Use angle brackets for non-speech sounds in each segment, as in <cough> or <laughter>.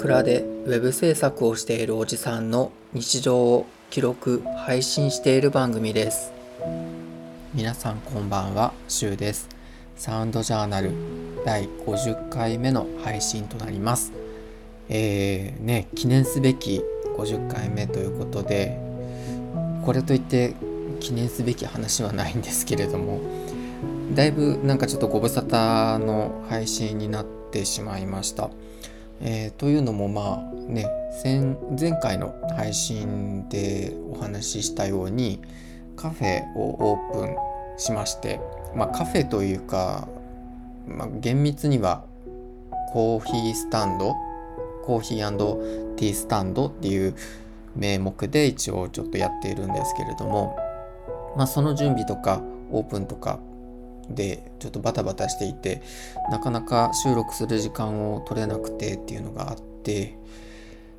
倉でウェブ制作をしているおじさんの日常を記録配信している番組です。皆さんこんばんはしゅうです。サウンドジャーナル第50回目の配信となります。えー、ね記念すべき50回目ということでこれといって記念すべき話はないんですけれどもだいぶなんかちょっとご無沙汰の配信になってしまいました。えー、というのもまあね前回の配信でお話ししたようにカフェをオープンしましてまあカフェというか、まあ、厳密にはコーヒースタンドコーヒーティースタンドっていう名目で一応ちょっとやっているんですけれどもまあその準備とかオープンとかでちょっとバタバタしていてなかなか収録する時間を取れなくてっていうのがあって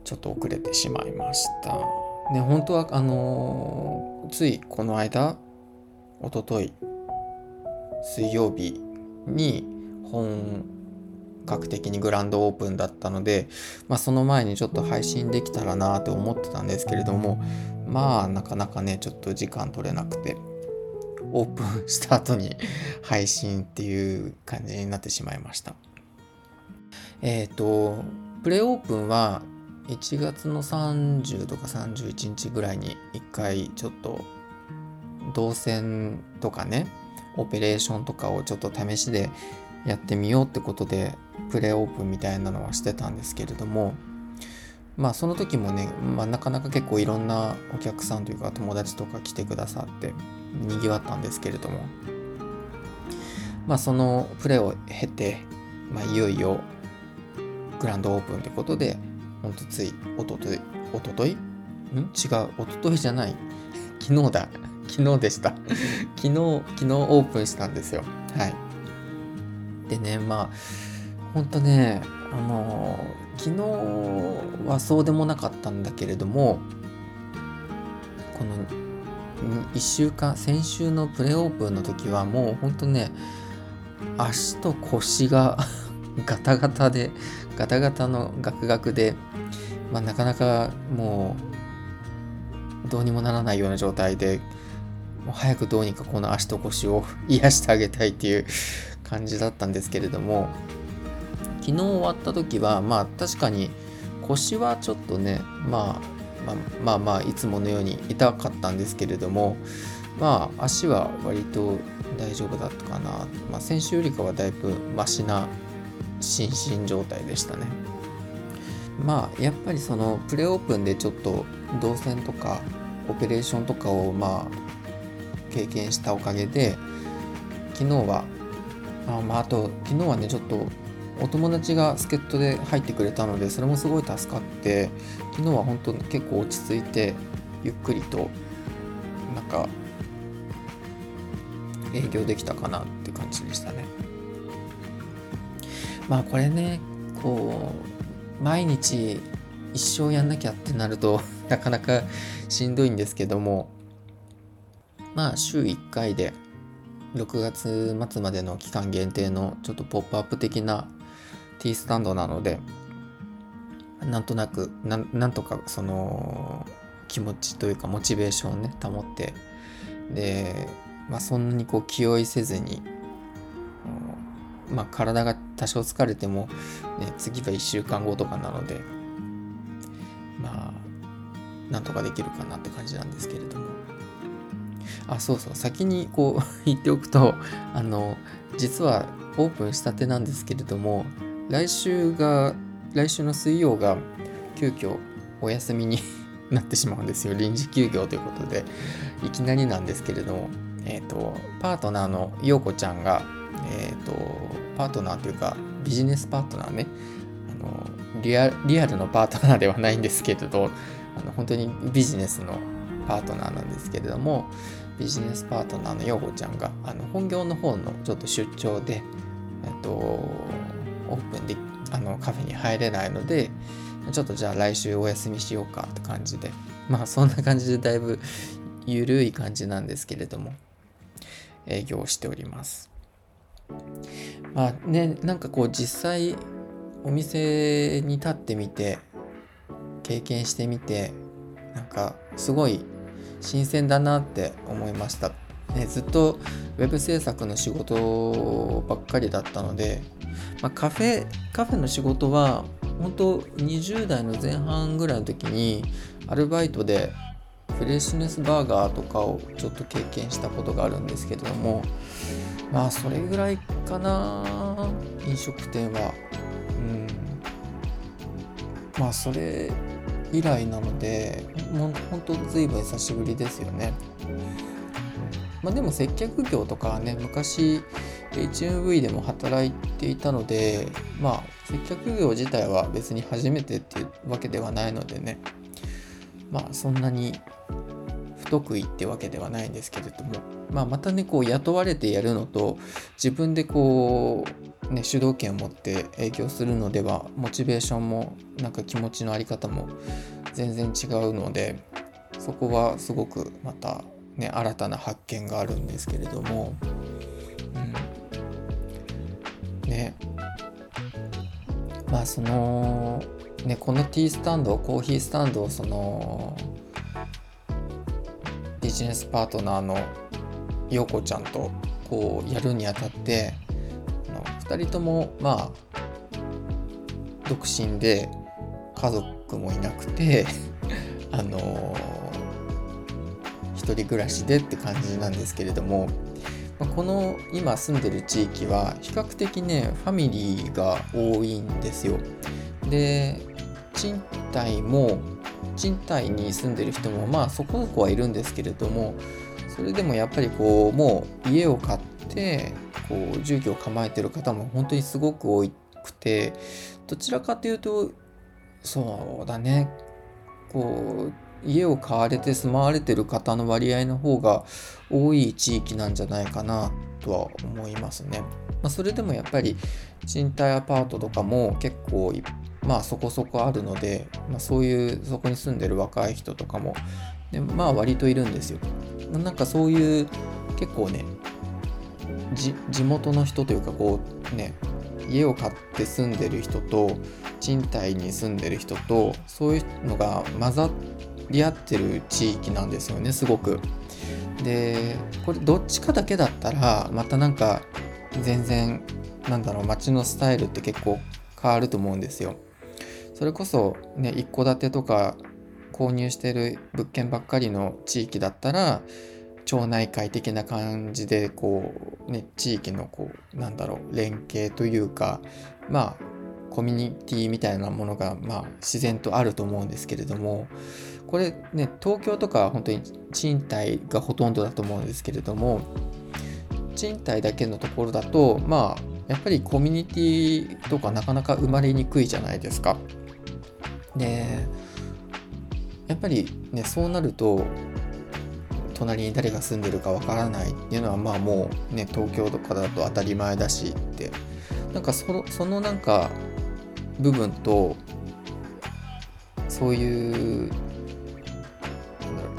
ちょっと遅れてしまいました。ね、本当はあのー、ついこの間おととい水曜日に本格的にグランドオープンだったので、まあ、その前にちょっと配信できたらなと思ってたんですけれどもまあなかなかねちょっと時間取れなくてオープンした後に <laughs> 配信っていう感じになってしまいました。えっ、ー、と、プレオープンは1月の30とか31日ぐらいに1回ちょっと動線とかね、オペレーションとかをちょっと試しでやってみようってことでプレオープンみたいなのはしてたんですけれどもまあその時もね、まあ、なかなか結構いろんなお客さんというか友達とか来てくださってにぎわったんですけれども。まあそのプレーを経て、まあ、いよいよグランドオープンということでほんとついおとといおととい？ん？違うおとといじゃない。昨日だ。昨日でした。<laughs> 昨日昨日オープンしたんですよ。はい。でねまあほんとねあの昨日はそうでもなかったんだけれどもこの1週間先週のプレオープンの時はもうほんとね足と腰が <laughs> ガタガタでガタガタのガクガクで、まあ、なかなかもうどうにもならないような状態でもう早くどうにかこの足と腰を癒してあげたいっていう感じだったんですけれども昨日終わった時はまあ確かに腰はちょっとねまあまあ、まあまあいつものように痛かったんですけれどもまあ足は割と大丈夫だったかな、まあ、先週よりかはだいぶマシな心身状態でしたね。まあやっぱりそのプレオープンでちょっと動線とかオペレーションとかをまあ経験したおかげで昨日はあまああと昨日はねちょっとお友達が助っ人で入ってくれたのでそれもすごい助かって昨日は本当に結構落ち着いてゆっくりとなんか営業できたかなって感じでしたね。まあこれねこう毎日一生やんなきゃってなると <laughs> なかなかしんどいんですけどもまあ週1回で6月末までの期間限定のちょっとポップアップ的なティースタンドなのでなんとなくなんとかその気持ちというかモチベーションをね保ってで、まあ、そんなにこう気負いせずに、まあ、体が多少疲れても、ね、次は1週間後とかなのでまあなんとかできるかなって感じなんですけれども。あそうそう先にこう <laughs> 言っておくとあの実はオープンしたてなんですけれども来週が来週の水曜が急遽お休みに <laughs> なってしまうんですよ。臨時休業ということでいきなりなんですけれどもえ、ー、とパートナーの陽子ちゃんがえ、ー、とパートナーというかビジネスパートナーね。あのリアリアルのパートナーではないんですけれどあの本当にビジネスのパートナーなんですけれどもビジネスパートナーの陽子ちゃんがあの本業の方のちょっと出張でえっ、ー、とオープンであのカフェに入れないのでちょっとじゃあ来週お休みしようかって感じでまあそんな感じでだいぶゆるい感じなんですけれども営業しておりますまあねなんかこう実際お店に立ってみて経験してみてなんかすごい新鮮だなって思いました。ね、ずっとウェブ制作の仕事ばっかりだったので、まあ、カフェカフェの仕事は本当20代の前半ぐらいの時にアルバイトでフレッシュネスバーガーとかをちょっと経験したことがあるんですけれどもまあそれぐらいかな飲食店はうんまあそれ以来なのでもう本当随分久しぶりですよね。まあ、でも接客業とかね昔 HMV でも働いていたのでまあ接客業自体は別に初めてっていうわけではないのでね。まあそんなに不得意ってわけではないんですけれども、まあ、またねこう雇われてやるのと自分でこうね主導権を持って営業するのではモチベーションもなんか気持ちの在り方も全然違うのでそこはすごくまたね新たな発見があるんですけれども、うん、ね。まあそのねこのティースタンドコーヒースタンドをそのビジネスパートナーの陽子ちゃんとこうやるにあたって2人ともまあ独身で家族もいなくて <laughs> あの一人暮らしでって感じなんですけれどもこの今住んでる地域は比較的ねファミリーが多いんですよ。で賃貸も賃貸に住んでる人もまあそこそこはいるんですけれどもそれでもやっぱりこうもう家を買ってこう住居を構えてる方も本当にすごく多くてどちらかというとそうだねこう家を買われて住まわれてる方の割合の方が多い地域なんじゃないかなとは思いますね。まあ、それでもやっぱり賃貸アパートとかも結構まあそこそこあるので、まあ、そういうそこに住んでる若い人とかも、ね、まあ割といるんですよ。なんかそういう結構ね地元の人というかこうね家を買って住んでる人と賃貸に住んでる人とそういうのが混ざってり合ってる地域なんですよねすごく。でこれどっちかだけだったらまたなんか全然なんだろう街のスタイルって結構変わると思うんですよ。それこそね一戸建てとか購入してる物件ばっかりの地域だったら町内会的な感じでこうね地域のこうなんだろう連携というかまあコミュニティみたいなものがまあ自然とあると思うんですけれどもこれね東京とか本当に賃貸がほとんどだと思うんですけれども賃貸だけのところだとまあやっぱりコミュニティとかなかなか生まれにくいじゃないですか。でやっぱりねそうなると隣に誰が住んでるかわからないっていうのはまあもうね東京とかだと当たり前だしってなんかそのそのなんか部分とそういう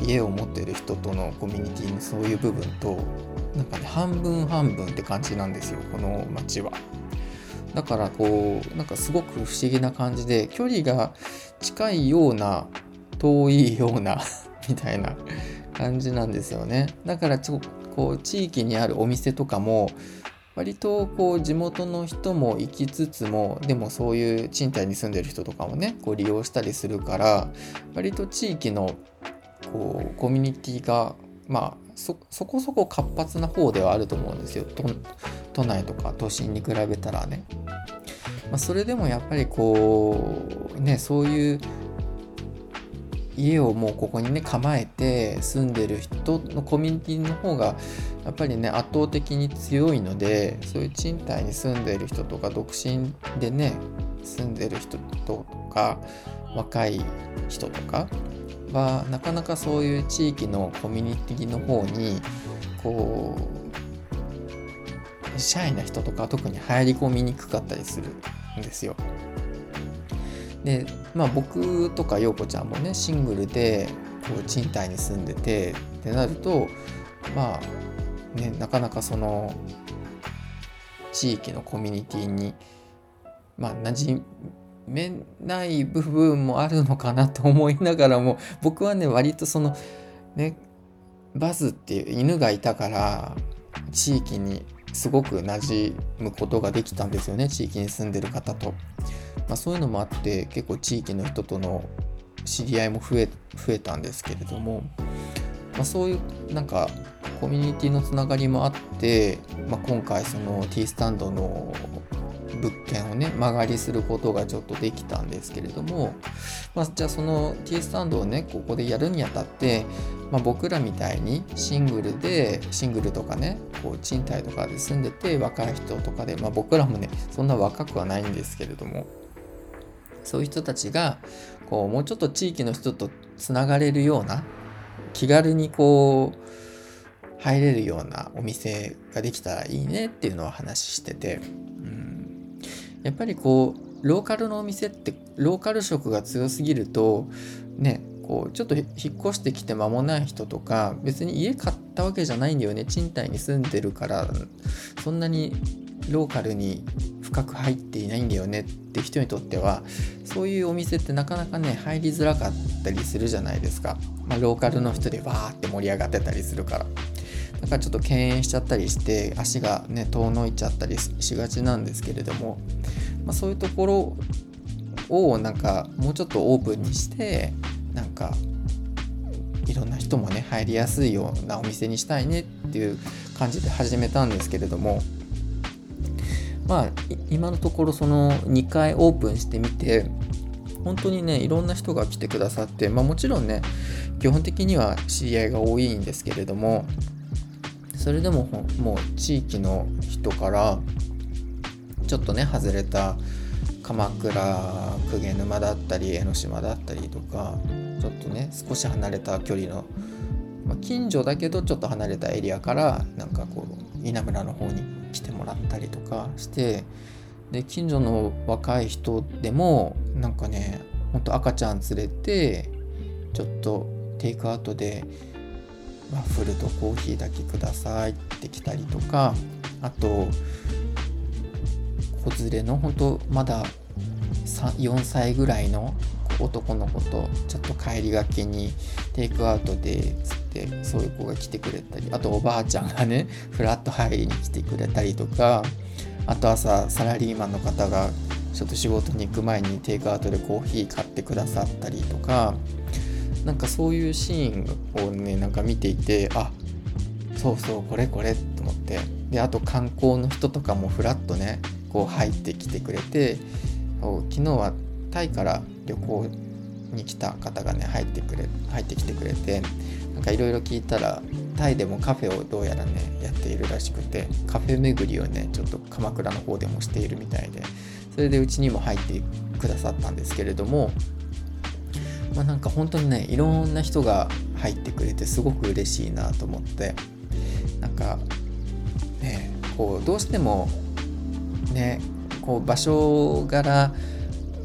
家を持ってる人とのコミュニティのそういう部分となんかね半分半分って感じなんですよこの街は。だからこうなんかすごく不思議な感じで距離が近いような遠いような <laughs> みたいな感じなんですよね。だからちょこう地域にあるお店とかも割とこう地元の人も行きつつもでもそういう賃貸に住んでる人とかもねこう利用したりするから割と地域のこうコミュニティがまあそこそこ活発な方ではあると思うんですよ。都内とか都心に比べたらね、まあ、それでもやっぱりこうねそういう家をもうここにね構えて住んでる人のコミュニティの方がやっぱりね圧倒的に強いのでそういう賃貸に住んでる人とか独身でね住んでる人とか若い人とかはなかなかそういう地域のコミュニティの方にこうシャイな人とか特に入り込みにくかったりするんですよ。でまあ僕とか陽子ちゃんもねシングルでこう賃貸に住んでてってなるとまあねなかなかその地域のコミュニティにまあ馴染めない部分もあるのかなと思いながらも <laughs> 僕はね割とそのねバズっていう犬がいたから地域にすごく馴染むことができたんですよね。地域に住んでる方と、まあ、そういうのもあって結構地域の人との知り合いも増え増えたんですけれども、まあ、そういうなんかコミュニティのつながりもあって、まあ、今回その T スタンドの物件をね間借りすることがちょっとできたんですけれども、まあ、じゃあその T スタンドをねここでやるにあたって、まあ、僕らみたいにシングルでシングルとかねこう賃貸とかで住んでて若い人とかで、まあ、僕らもねそんな若くはないんですけれどもそういう人たちがこうもうちょっと地域の人とつながれるような気軽にこう入れるようなお店ができたらいいねっていうのを話しててやっぱりこうローカルのお店ってローカル色が強すぎるとねこうちょっと引っ越してきて間もない人とか別に家買ったわけじゃないんだよね。賃貸に住んでるからそんなにローカルに深く入っていないんだよね。って人にとってはそういうお店ってなかなかね入りづらかったりするじゃないですか、まあ、ローカルの人でわーって盛り上がってたりするから。だからちょっと敬遠しちゃったりして足がね遠のいちゃったりしがちなんですけれども、まあ、そういうところをなんかもうちょっとオープンにしてなんかいろんな人もね入りやすいようなお店にしたいねっていう感じで始めたんですけれどもまあ今のところその2回オープンしてみて本当にねいろんな人が来てくださってまあもちろんね基本的には知り合いが多いんですけれどもそれでももう地域の人からちょっとね外れた鎌倉鵠沼だったり江ノ島だったりとかちょっとね少し離れた距離の、まあ、近所だけどちょっと離れたエリアからなんかこう稲村の方に来てもらったりとかしてで近所の若い人でもなんかねほんと赤ちゃん連れてちょっとテイクアウトでワッフルとコーヒーだけくださいって来たりとかあと子連れの本当まだ4歳ぐらいの男の子とちょっと帰りがけにテイクアウトでつってそういう子が来てくれたりあとおばあちゃんがね <laughs> フラット入りに来てくれたりとかあと朝サラリーマンの方がちょっと仕事に行く前にテイクアウトでコーヒー買ってくださったりとかなんかそういうシーンをねなんか見ていてあそうそうこれこれと思って。であと観光の人とかもフラッとねこう入ってきてくれて昨日はタイから旅行に来た方がね入ってくれ入ってきてくれてなんかいろいろ聞いたらタイでもカフェをどうやらねやっているらしくてカフェ巡りをねちょっと鎌倉の方でもしているみたいでそれでうちにも入ってくださったんですけれどもまあ、なんか本当にねいろんな人が入ってくれてすごく嬉しいなと思ってなんかねこうどうしてもねこう場所柄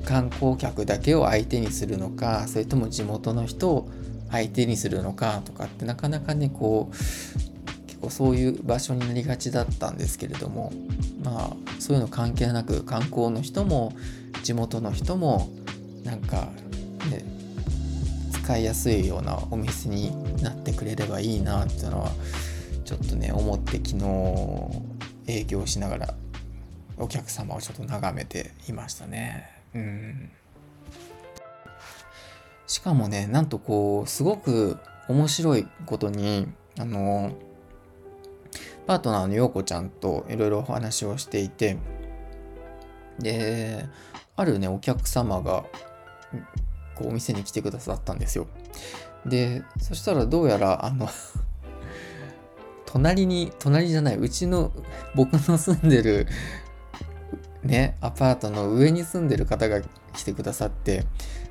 観光客だけを相手にするのかそれとも地元の人を相手にするのかとかってなかなかねこう結構そういう場所になりがちだったんですけれどもまあそういうの関係なく観光の人も地元の人もなんかね使いやすいようなお店になってくれればいいなっていうのはちょっとね思って昨日営業しながらお客様をちょっと眺めていましたね。うんしかもねなんとこうすごく面白いことにあのパートナーの陽子ちゃんといろいろお話をしていてであるねお客様がこうお店に来てくださったんですよ。でそしたらどうやらあの <laughs> 隣に隣じゃないうちの僕の住んでるねアパートの上に住んでる方が来てくださって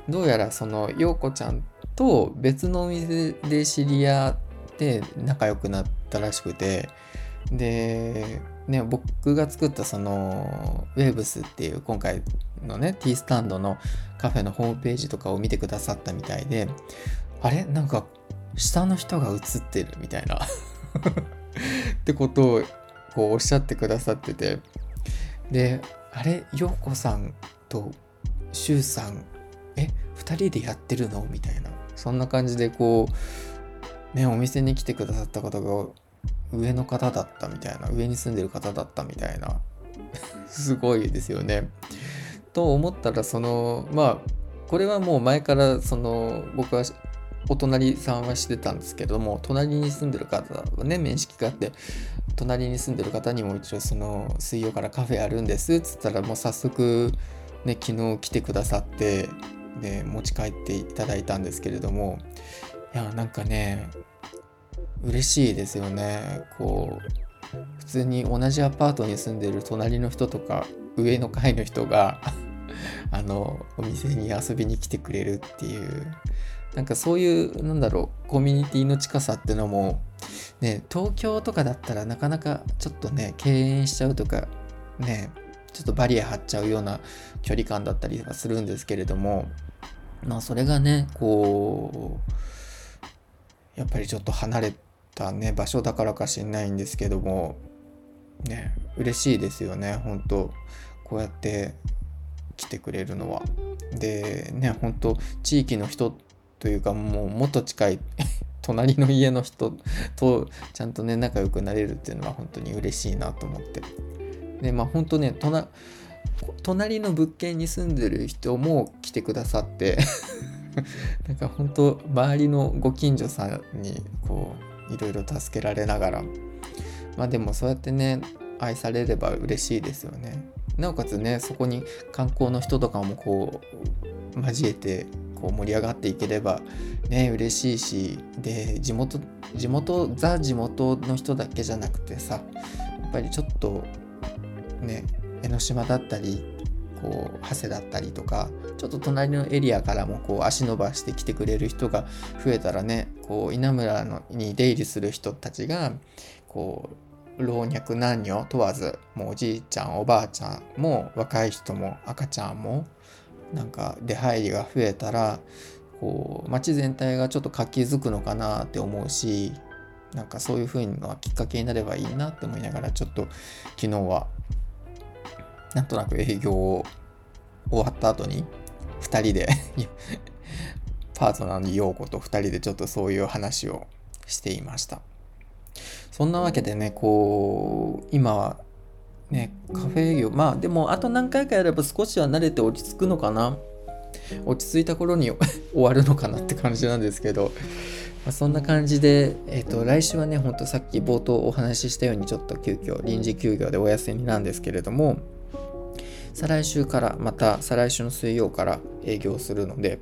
どうやらその陽子ちゃんと別のお店で知り合って仲良くなったらしくてでね僕が作ったそのウェーブスっていう今回のねティースタンドのカフェのホームページとかを見てくださったみたいであれ？なんか下の人が映ってるみたいな。<laughs> ってことをこうおっしゃってくださってて。であれ？陽子さんと柊さん？え？2人でやってるの？みたいな。そんな感じでこうねお店に来てくださった方が上の方だったみたいな上に住んでる方だったみたいなすごいですよね。と思ったらそのまあこれはもう前からその僕はお隣さんはしてたんですけども隣に住んでる方はね面識があって隣に住んでる方にも一応その水曜からカフェあるんですっつったらもう早速ね昨日来てくださってで持ち帰っていただいたんですけれどもいやなんかね嬉しいですよね。こう普通に同じアパートに住んでる隣の人とか上の階の人が <laughs> あのお店に遊びに来てくれるっていう。なんかそういうなんだろうコミュニティの近さってのもね東京とかだったらなかなかちょっとね敬遠しちゃうとかねちょっとバリア張っちゃうような距離感だったりはするんですけれどもまあそれがねこうやっぱりちょっと離れたね場所だからかしんないんですけどもね嬉しいですよね本当こうやって来てくれるのは。でね本当地域の人というかもうもっと近い <laughs> 隣の家の人とちゃんとね仲良くなれるっていうのは本当に嬉しいなと思ってでまあ本当ね隣の物件に住んでる人も来てくださって <laughs> なんか本当周りのご近所さんにこういろいろ助けられながら。まあでもそうやってね愛されれば嬉しいですよね。なおかつねそこに観光の人とかもこう交えてこう盛り上がっていければね嬉しいしで地元地元ザ地元の人だけじゃなくてさやっぱりちょっとね江ノ島だったりこう長谷だったりとかちょっと隣のエリアからもこう足伸ばしてきてくれる人が増えたらねこう稲むらのに出入りする人たちがこう老若男女問わずもうおじいちゃんおばあちゃんも若い人も赤ちゃんもなんか出入りが増えたらこう街全体がちょっと活気づくのかなって思うしなんかそういう風なきっかけになればいいなって思いながらちょっと昨日はなんとなく営業を終わった後に2人でパートナーの陽子と2人でちょっとそういう話をしていました。そんなわけでねこう今はねカフェ営業まあでもあと何回かやれば少しは慣れて落ち着くのかな。落ち着いた頃に <laughs> 終わるのかなって感じなんですけど、まあ、そんな感じで、えっ、ー、と来週はねほんとさっき冒頭お話ししたようにちょっと急遽臨時休業でお休みなんですけれども再来週からまた再来週の水曜から営業するので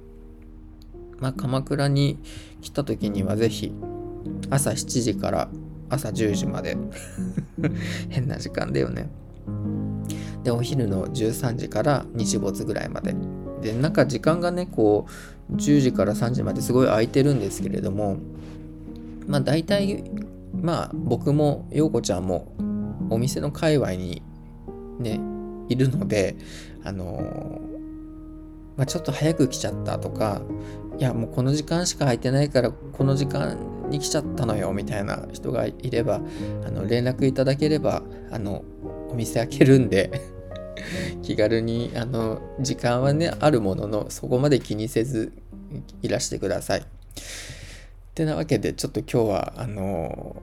まあ鎌倉に来た時には是非朝7時から朝10時まで <laughs> 変な時間だよね。でお昼の13時から日没ぐらいまで。でなんか時間がねこう10時から3時まですごい空いてるんですけれどもまあ大体まあ僕も陽子ちゃんもお店の界隈にねいるのであのまあ、ちょっと早く来ちゃったとかいやもうこの時間しか空いてないからこの時間に来ちゃったのよみたいな人がいればあの連絡いただければあのお店開けるんで <laughs> 気軽にあの時間はねあるもののそこまで気にせずいらしてください。ってなわけでちょっと今日はあの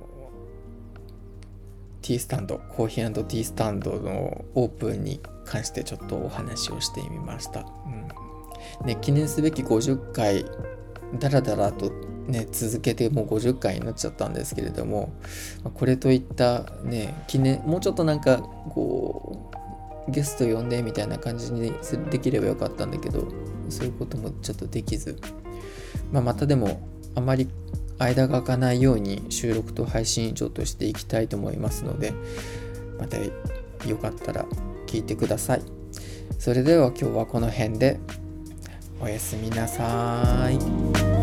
ティースタンドコーヒーティースタンドのオープンに関してちょっとお話をしてみました。うんね、記念すべき50回だらだらとね続けてもう50回になっちゃったんですけれどもこれといったね記念もうちょっとなんかこうゲスト呼んでみたいな感じにできればよかったんだけどそういうこともちょっとできず、まあ、またでもあまり間が空かないように収録と配信ちょっとしていきたいと思いますのでまたよかったら聞いてくださいそれでは今日はこの辺でおやすみなさい。